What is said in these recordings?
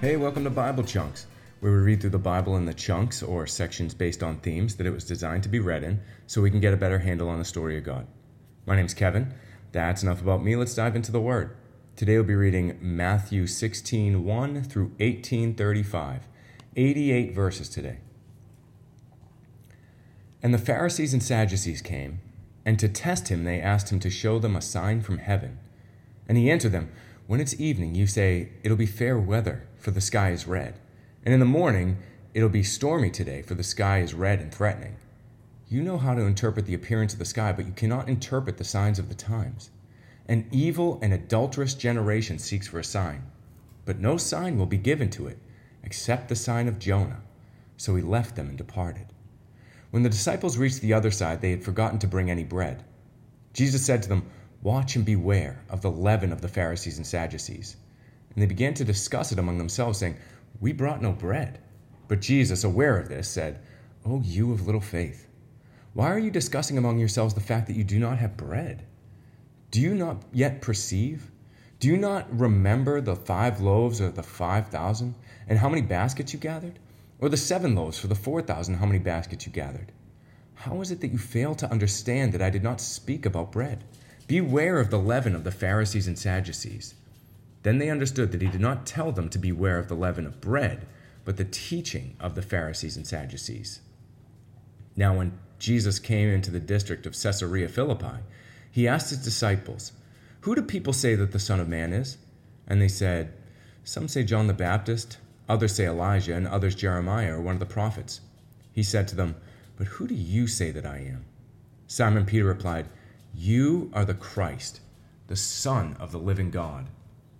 Hey, welcome to Bible Chunks, where we read through the Bible in the chunks or sections based on themes that it was designed to be read in so we can get a better handle on the story of God. My name's Kevin. That's enough about me. Let's dive into the Word. Today we'll be reading Matthew 16 1 through 1835. 88 verses today. And the Pharisees and Sadducees came, and to test him they asked him to show them a sign from heaven. And he answered them, When it's evening, you say, It'll be fair weather for the sky is red. And in the morning, it'll be stormy today, for the sky is red and threatening. You know how to interpret the appearance of the sky, but you cannot interpret the signs of the times. An evil and adulterous generation seeks for a sign, but no sign will be given to it except the sign of Jonah. So he left them and departed. When the disciples reached the other side, they had forgotten to bring any bread. Jesus said to them, Watch and beware of the leaven of the Pharisees and Sadducees. And they began to discuss it among themselves, saying, We brought no bread. But Jesus, aware of this, said, O you of little faith, why are you discussing among yourselves the fact that you do not have bread? Do you not yet perceive? Do you not remember the five loaves of the five thousand, and how many baskets you gathered? Or the seven loaves for the four thousand, how many baskets you gathered? How is it that you fail to understand that I did not speak about bread? Beware of the leaven of the Pharisees and Sadducees. Then they understood that he did not tell them to beware of the leaven of bread, but the teaching of the Pharisees and Sadducees. Now, when Jesus came into the district of Caesarea Philippi, he asked his disciples, Who do people say that the Son of Man is? And they said, Some say John the Baptist, others say Elijah, and others Jeremiah or one of the prophets. He said to them, But who do you say that I am? Simon Peter replied, You are the Christ, the Son of the living God.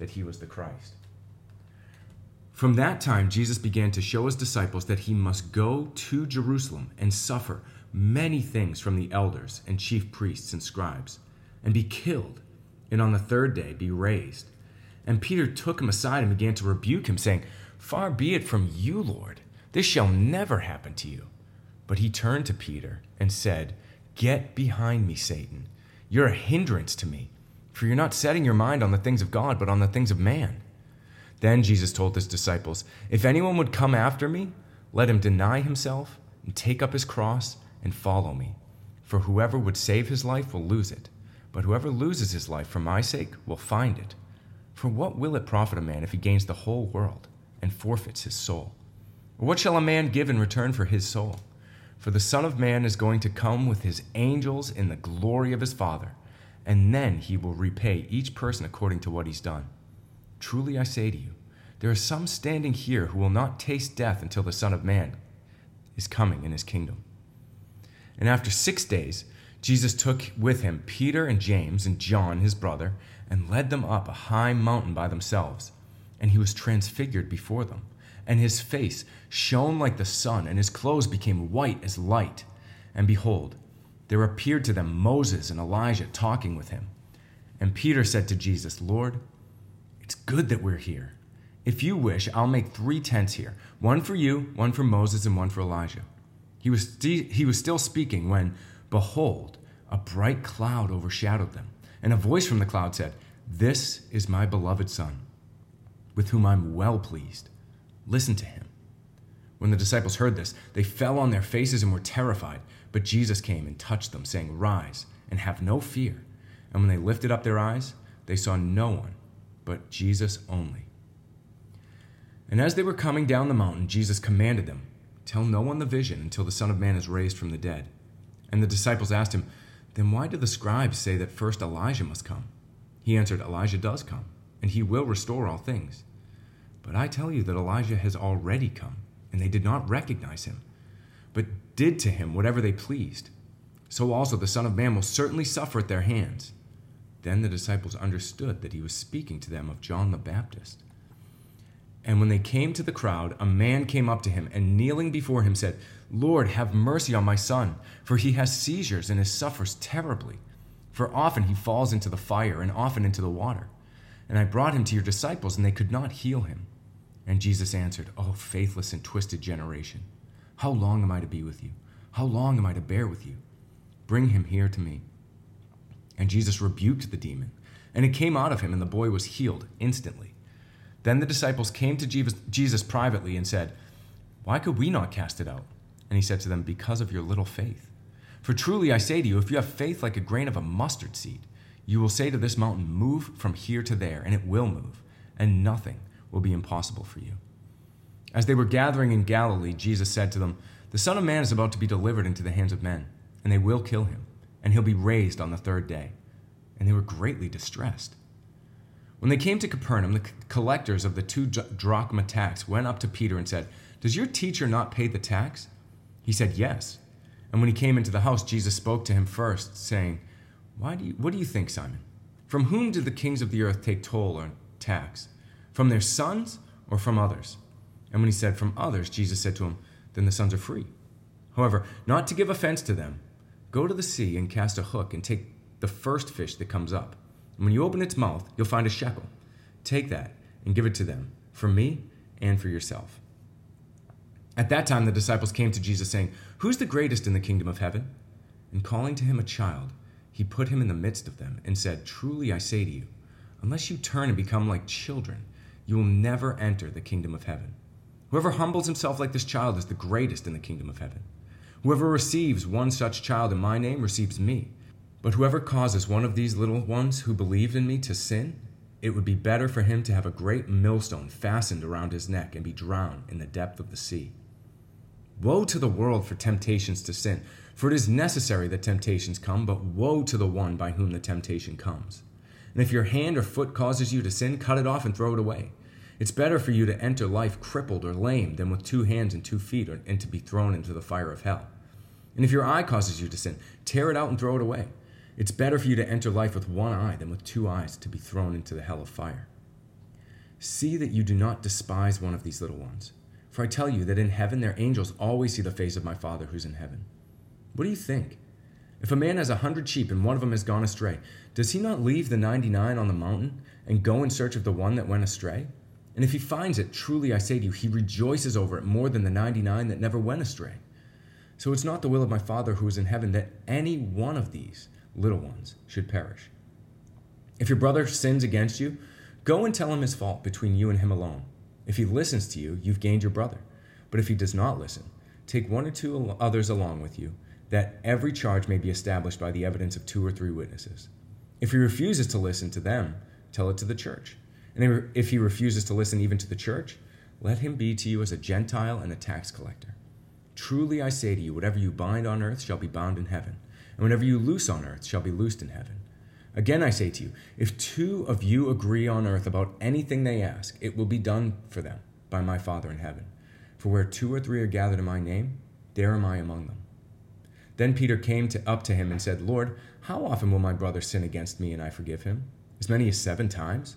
that he was the Christ. From that time, Jesus began to show his disciples that he must go to Jerusalem and suffer many things from the elders and chief priests and scribes, and be killed, and on the third day be raised. And Peter took him aside and began to rebuke him, saying, Far be it from you, Lord. This shall never happen to you. But he turned to Peter and said, Get behind me, Satan. You're a hindrance to me for you're not setting your mind on the things of God, but on the things of man. Then Jesus told his disciples, If anyone would come after me, let him deny himself and take up his cross and follow me. For whoever would save his life will lose it, but whoever loses his life for my sake will find it. For what will it profit a man if he gains the whole world and forfeits his soul? Or what shall a man give in return for his soul? For the Son of Man is going to come with his angels in the glory of his Father and then he will repay each person according to what he's done. Truly I say to you, there are some standing here who will not taste death until the Son of Man is coming in his kingdom. And after six days, Jesus took with him Peter and James and John, his brother, and led them up a high mountain by themselves. And he was transfigured before them. And his face shone like the sun, and his clothes became white as light. And behold, there appeared to them Moses and Elijah talking with him. And Peter said to Jesus, Lord, it's good that we're here. If you wish, I'll make three tents here one for you, one for Moses, and one for Elijah. He was, st- he was still speaking when, behold, a bright cloud overshadowed them. And a voice from the cloud said, This is my beloved Son, with whom I'm well pleased. Listen to him. When the disciples heard this, they fell on their faces and were terrified. But Jesus came and touched them, saying, Rise and have no fear. And when they lifted up their eyes, they saw no one but Jesus only. And as they were coming down the mountain, Jesus commanded them, Tell no one the vision until the Son of Man is raised from the dead. And the disciples asked him, Then why do the scribes say that first Elijah must come? He answered, Elijah does come, and he will restore all things. But I tell you that Elijah has already come, and they did not recognize him, but did to him whatever they pleased. So also the Son of Man will certainly suffer at their hands. Then the disciples understood that he was speaking to them of John the Baptist. And when they came to the crowd, a man came up to him and kneeling before him said, Lord, have mercy on my son, for he has seizures and he suffers terribly. For often he falls into the fire and often into the water. And I brought him to your disciples, and they could not heal him. And Jesus answered, O faithless and twisted generation, how long am I to be with you? How long am I to bear with you? Bring him here to me. And Jesus rebuked the demon, and it came out of him, and the boy was healed instantly. Then the disciples came to Jesus privately and said, Why could we not cast it out? And he said to them, Because of your little faith. For truly I say to you, if you have faith like a grain of a mustard seed, you will say to this mountain, Move from here to there, and it will move, and nothing will be impossible for you. As they were gathering in Galilee, Jesus said to them, The Son of Man is about to be delivered into the hands of men, and they will kill him, and he'll be raised on the third day. And they were greatly distressed. When they came to Capernaum, the collectors of the two drachma tax went up to Peter and said, Does your teacher not pay the tax? He said, Yes. And when he came into the house, Jesus spoke to him first, saying, Why do you, What do you think, Simon? From whom do the kings of the earth take toll or tax? From their sons or from others? And when he said, From others, Jesus said to him, Then the sons are free. However, not to give offense to them, go to the sea and cast a hook and take the first fish that comes up. And when you open its mouth, you'll find a shekel. Take that and give it to them, for me and for yourself. At that time, the disciples came to Jesus, saying, Who's the greatest in the kingdom of heaven? And calling to him a child, he put him in the midst of them and said, Truly I say to you, unless you turn and become like children, you will never enter the kingdom of heaven. Whoever humbles himself like this child is the greatest in the kingdom of heaven. Whoever receives one such child in my name receives me. But whoever causes one of these little ones who believe in me to sin, it would be better for him to have a great millstone fastened around his neck and be drowned in the depth of the sea. Woe to the world for temptations to sin, for it is necessary that temptations come, but woe to the one by whom the temptation comes. And if your hand or foot causes you to sin, cut it off and throw it away. It's better for you to enter life crippled or lame than with two hands and two feet and to be thrown into the fire of hell. And if your eye causes you to sin, tear it out and throw it away. It's better for you to enter life with one eye than with two eyes to be thrown into the hell of fire. See that you do not despise one of these little ones. For I tell you that in heaven their angels always see the face of my Father who's in heaven. What do you think? If a man has a hundred sheep and one of them has gone astray, does he not leave the ninety nine on the mountain and go in search of the one that went astray? And if he finds it, truly I say to you, he rejoices over it more than the ninety nine that never went astray. So it's not the will of my Father who is in heaven that any one of these little ones should perish. If your brother sins against you, go and tell him his fault between you and him alone. If he listens to you, you've gained your brother. But if he does not listen, take one or two others along with you, that every charge may be established by the evidence of two or three witnesses. If he refuses to listen to them, tell it to the church. And if he refuses to listen even to the church, let him be to you as a Gentile and a tax collector. Truly I say to you, whatever you bind on earth shall be bound in heaven, and whatever you loose on earth shall be loosed in heaven. Again, I say to you, if two of you agree on earth about anything they ask, it will be done for them by my Father in heaven. For where two or three are gathered in my name, there am I among them. Then Peter came to, up to him and said, Lord, how often will my brother sin against me and I forgive him? As many as seven times?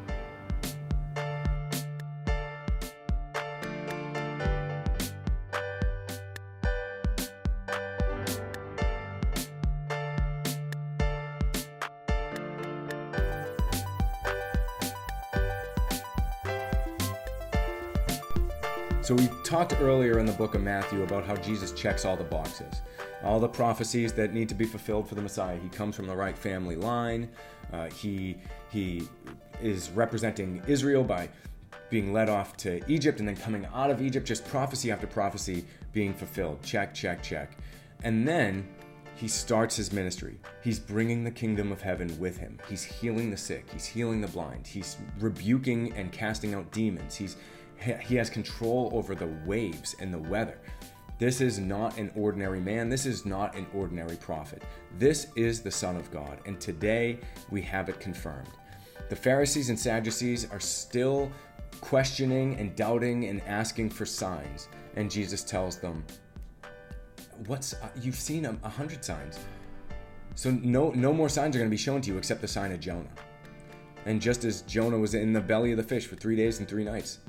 So, we talked earlier in the book of Matthew about how Jesus checks all the boxes, all the prophecies that need to be fulfilled for the Messiah. He comes from the right family line. Uh, he he is representing Israel by being led off to Egypt and then coming out of Egypt. Just prophecy after prophecy being fulfilled. Check, check, check, and then he starts his ministry. He's bringing the kingdom of heaven with him. He's healing the sick. He's healing the blind. He's rebuking and casting out demons. He's he has control over the waves and the weather. This is not an ordinary man. This is not an ordinary prophet. This is the Son of God. And today we have it confirmed. The Pharisees and Sadducees are still questioning and doubting and asking for signs. And Jesus tells them, What's uh, you've seen a, a hundred signs. So no no more signs are going to be shown to you except the sign of Jonah. And just as Jonah was in the belly of the fish for three days and three nights,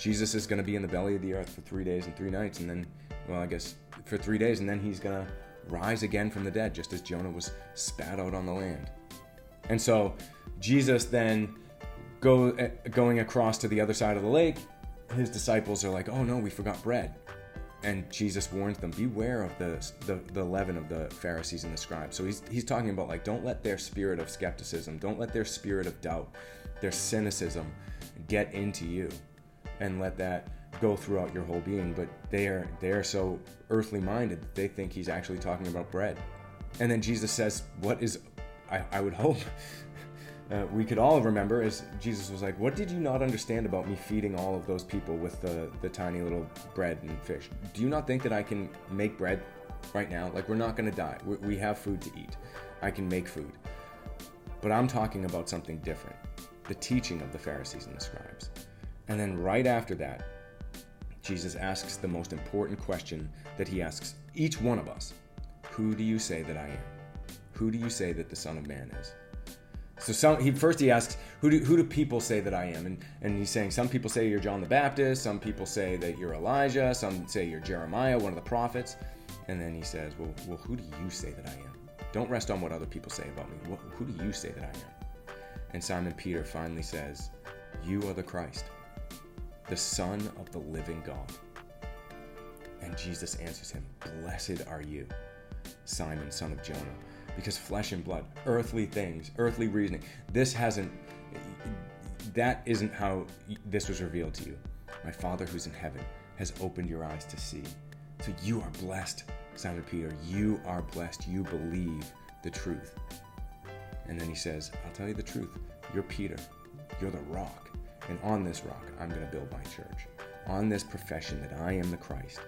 Jesus is going to be in the belly of the earth for three days and three nights, and then, well, I guess for three days, and then he's going to rise again from the dead, just as Jonah was spat out on the land. And so Jesus then go eh, going across to the other side of the lake. His disciples are like, "Oh no, we forgot bread." And Jesus warns them, "Beware of the, the the leaven of the Pharisees and the scribes." So he's he's talking about like, don't let their spirit of skepticism, don't let their spirit of doubt, their cynicism, get into you and let that go throughout your whole being. But they are they are so earthly minded that they think he's actually talking about bread. And then Jesus says, "What is?" I, I would hope uh, we could all remember as Jesus was like, "What did you not understand about me feeding all of those people with the the tiny little bread and fish? Do you not think that I can make bread right now? Like we're not going to die. We, we have food to eat. I can make food." But I'm talking about something different the teaching of the Pharisees and the scribes. And then right after that, Jesus asks the most important question that he asks each one of us Who do you say that I am? Who do you say that the Son of Man is? So some, he first he asks, who do, who do people say that I am? And, and he's saying some people say you're John the Baptist, some people say that you're Elijah, some say you're Jeremiah, one of the prophets. And then he says, well, well, who do you say that I am? Don't rest on what other people say about me. Who do you say that I am? And Simon Peter finally says, You are the Christ, the Son of the living God. And Jesus answers him, Blessed are you, Simon, son of Jonah, because flesh and blood, earthly things, earthly reasoning, this hasn't, that isn't how this was revealed to you. My Father who's in heaven has opened your eyes to see. So you are blessed, Simon Peter. You are blessed. You believe the truth. And then he says, I'll tell you the truth. You're Peter. You're the rock. And on this rock, I'm going to build my church. On this profession that I am the Christ.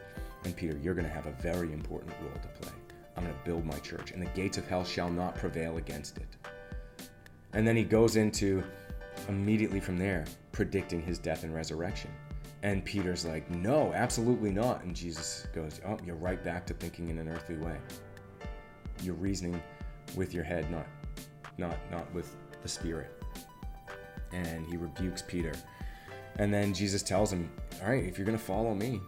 And Peter, you're going to have a very important role to play. I'm going to build my church, and the gates of hell shall not prevail against it. And then he goes into immediately from there predicting his death and resurrection. And Peter's like, No, absolutely not. And Jesus goes, Oh, you're right back to thinking in an earthly way. You're reasoning with your head, not not not with the spirit and he rebukes Peter. And then Jesus tells him, All right, if you're going to follow me,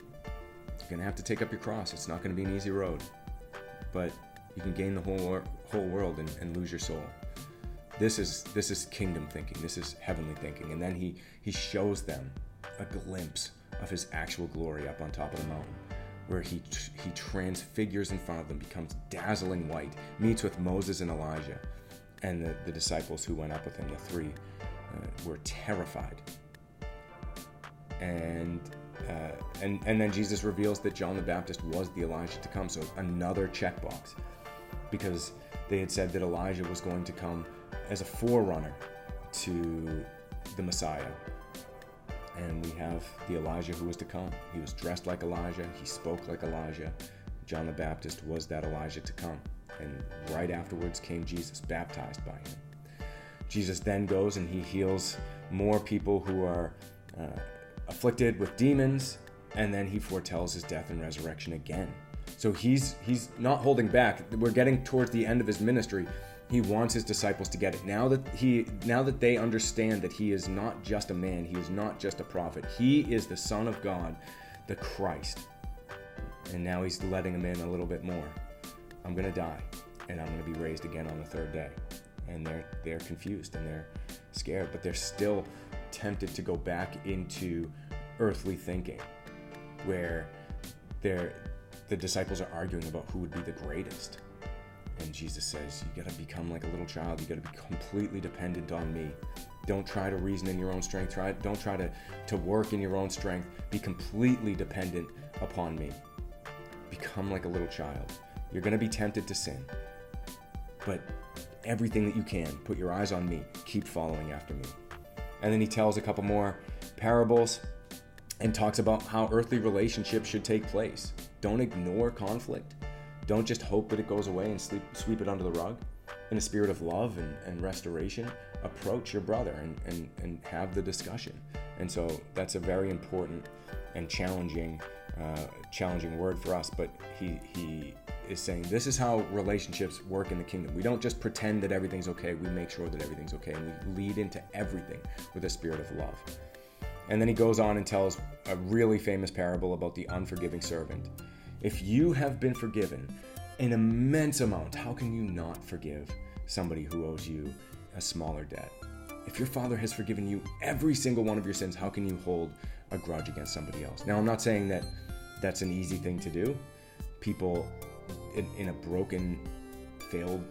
you're going to have to take up your cross. It's not going to be an easy road, but you can gain the whole, whole world and, and lose your soul. This is this is kingdom thinking. This is heavenly thinking. And then he he shows them a glimpse of his actual glory up on top of the mountain, where he he transfigures in front of them, becomes dazzling white, meets with Moses and Elijah, and the, the disciples who went up with him, the three were terrified. And uh, and and then Jesus reveals that John the Baptist was the Elijah to come. So another checkbox. because they had said that Elijah was going to come as a forerunner to the Messiah. And we have the Elijah who was to come. He was dressed like Elijah, he spoke like Elijah. John the Baptist was that Elijah to come. And right afterwards came Jesus, baptized by him. Jesus then goes and he heals more people who are uh, afflicted with demons, and then he foretells his death and resurrection again. So he's he's not holding back. We're getting towards the end of his ministry. He wants his disciples to get it. Now that he now that they understand that he is not just a man, he is not just a prophet. He is the son of God, the Christ. And now he's letting them in a little bit more. I'm going to die and I'm going to be raised again on the third day. And they're they're confused and they're scared, but they're still tempted to go back into earthly thinking where they're the disciples are arguing about who would be the greatest. And Jesus says, You got to become like a little child. You got to be completely dependent on me. Don't try to reason in your own strength. Try, don't try to, to work in your own strength. Be completely dependent upon me. Become like a little child. You're going to be tempted to sin. But everything that you can, put your eyes on me. Keep following after me. And then he tells a couple more parables and talks about how earthly relationships should take place. Don't ignore conflict. Don't just hope that it goes away and sleep, sweep it under the rug. In a spirit of love and, and restoration, approach your brother and, and, and have the discussion. And so that's a very important and challenging uh, challenging word for us. But he he is saying this is how relationships work in the kingdom. We don't just pretend that everything's okay. We make sure that everything's okay, and we lead into everything with a spirit of love. And then he goes on and tells a really famous parable about the unforgiving servant. If you have been forgiven an immense amount, how can you not forgive somebody who owes you a smaller debt? If your father has forgiven you every single one of your sins, how can you hold a grudge against somebody else? Now, I'm not saying that that's an easy thing to do. People in, in a broken, failed,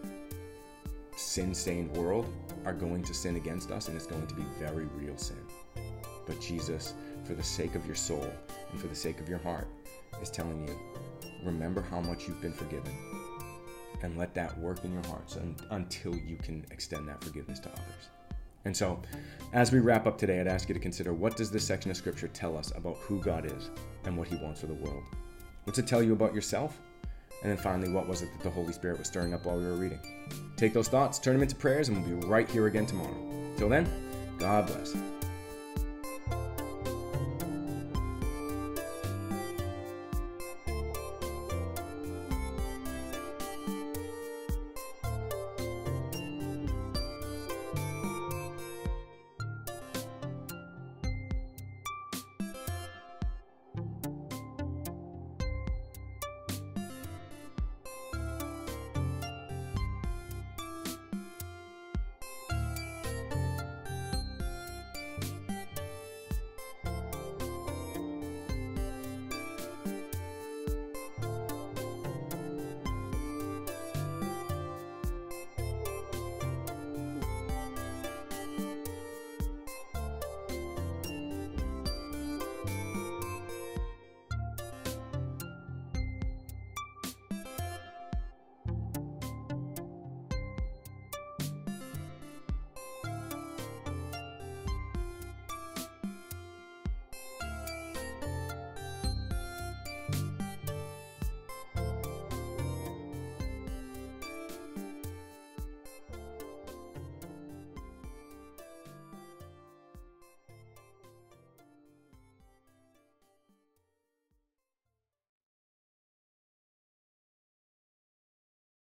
sin stained world are going to sin against us, and it's going to be very real sin. But Jesus, for the sake of your soul and for the sake of your heart, is telling you remember how much you've been forgiven and let that work in your hearts until you can extend that forgiveness to others. And so, as we wrap up today, I'd ask you to consider what does this section of scripture tell us about who God is and what he wants for the world? What's it tell you about yourself? And then finally, what was it that the Holy Spirit was stirring up while we were reading? Take those thoughts, turn them into prayers, and we'll be right here again tomorrow. Till then, God bless.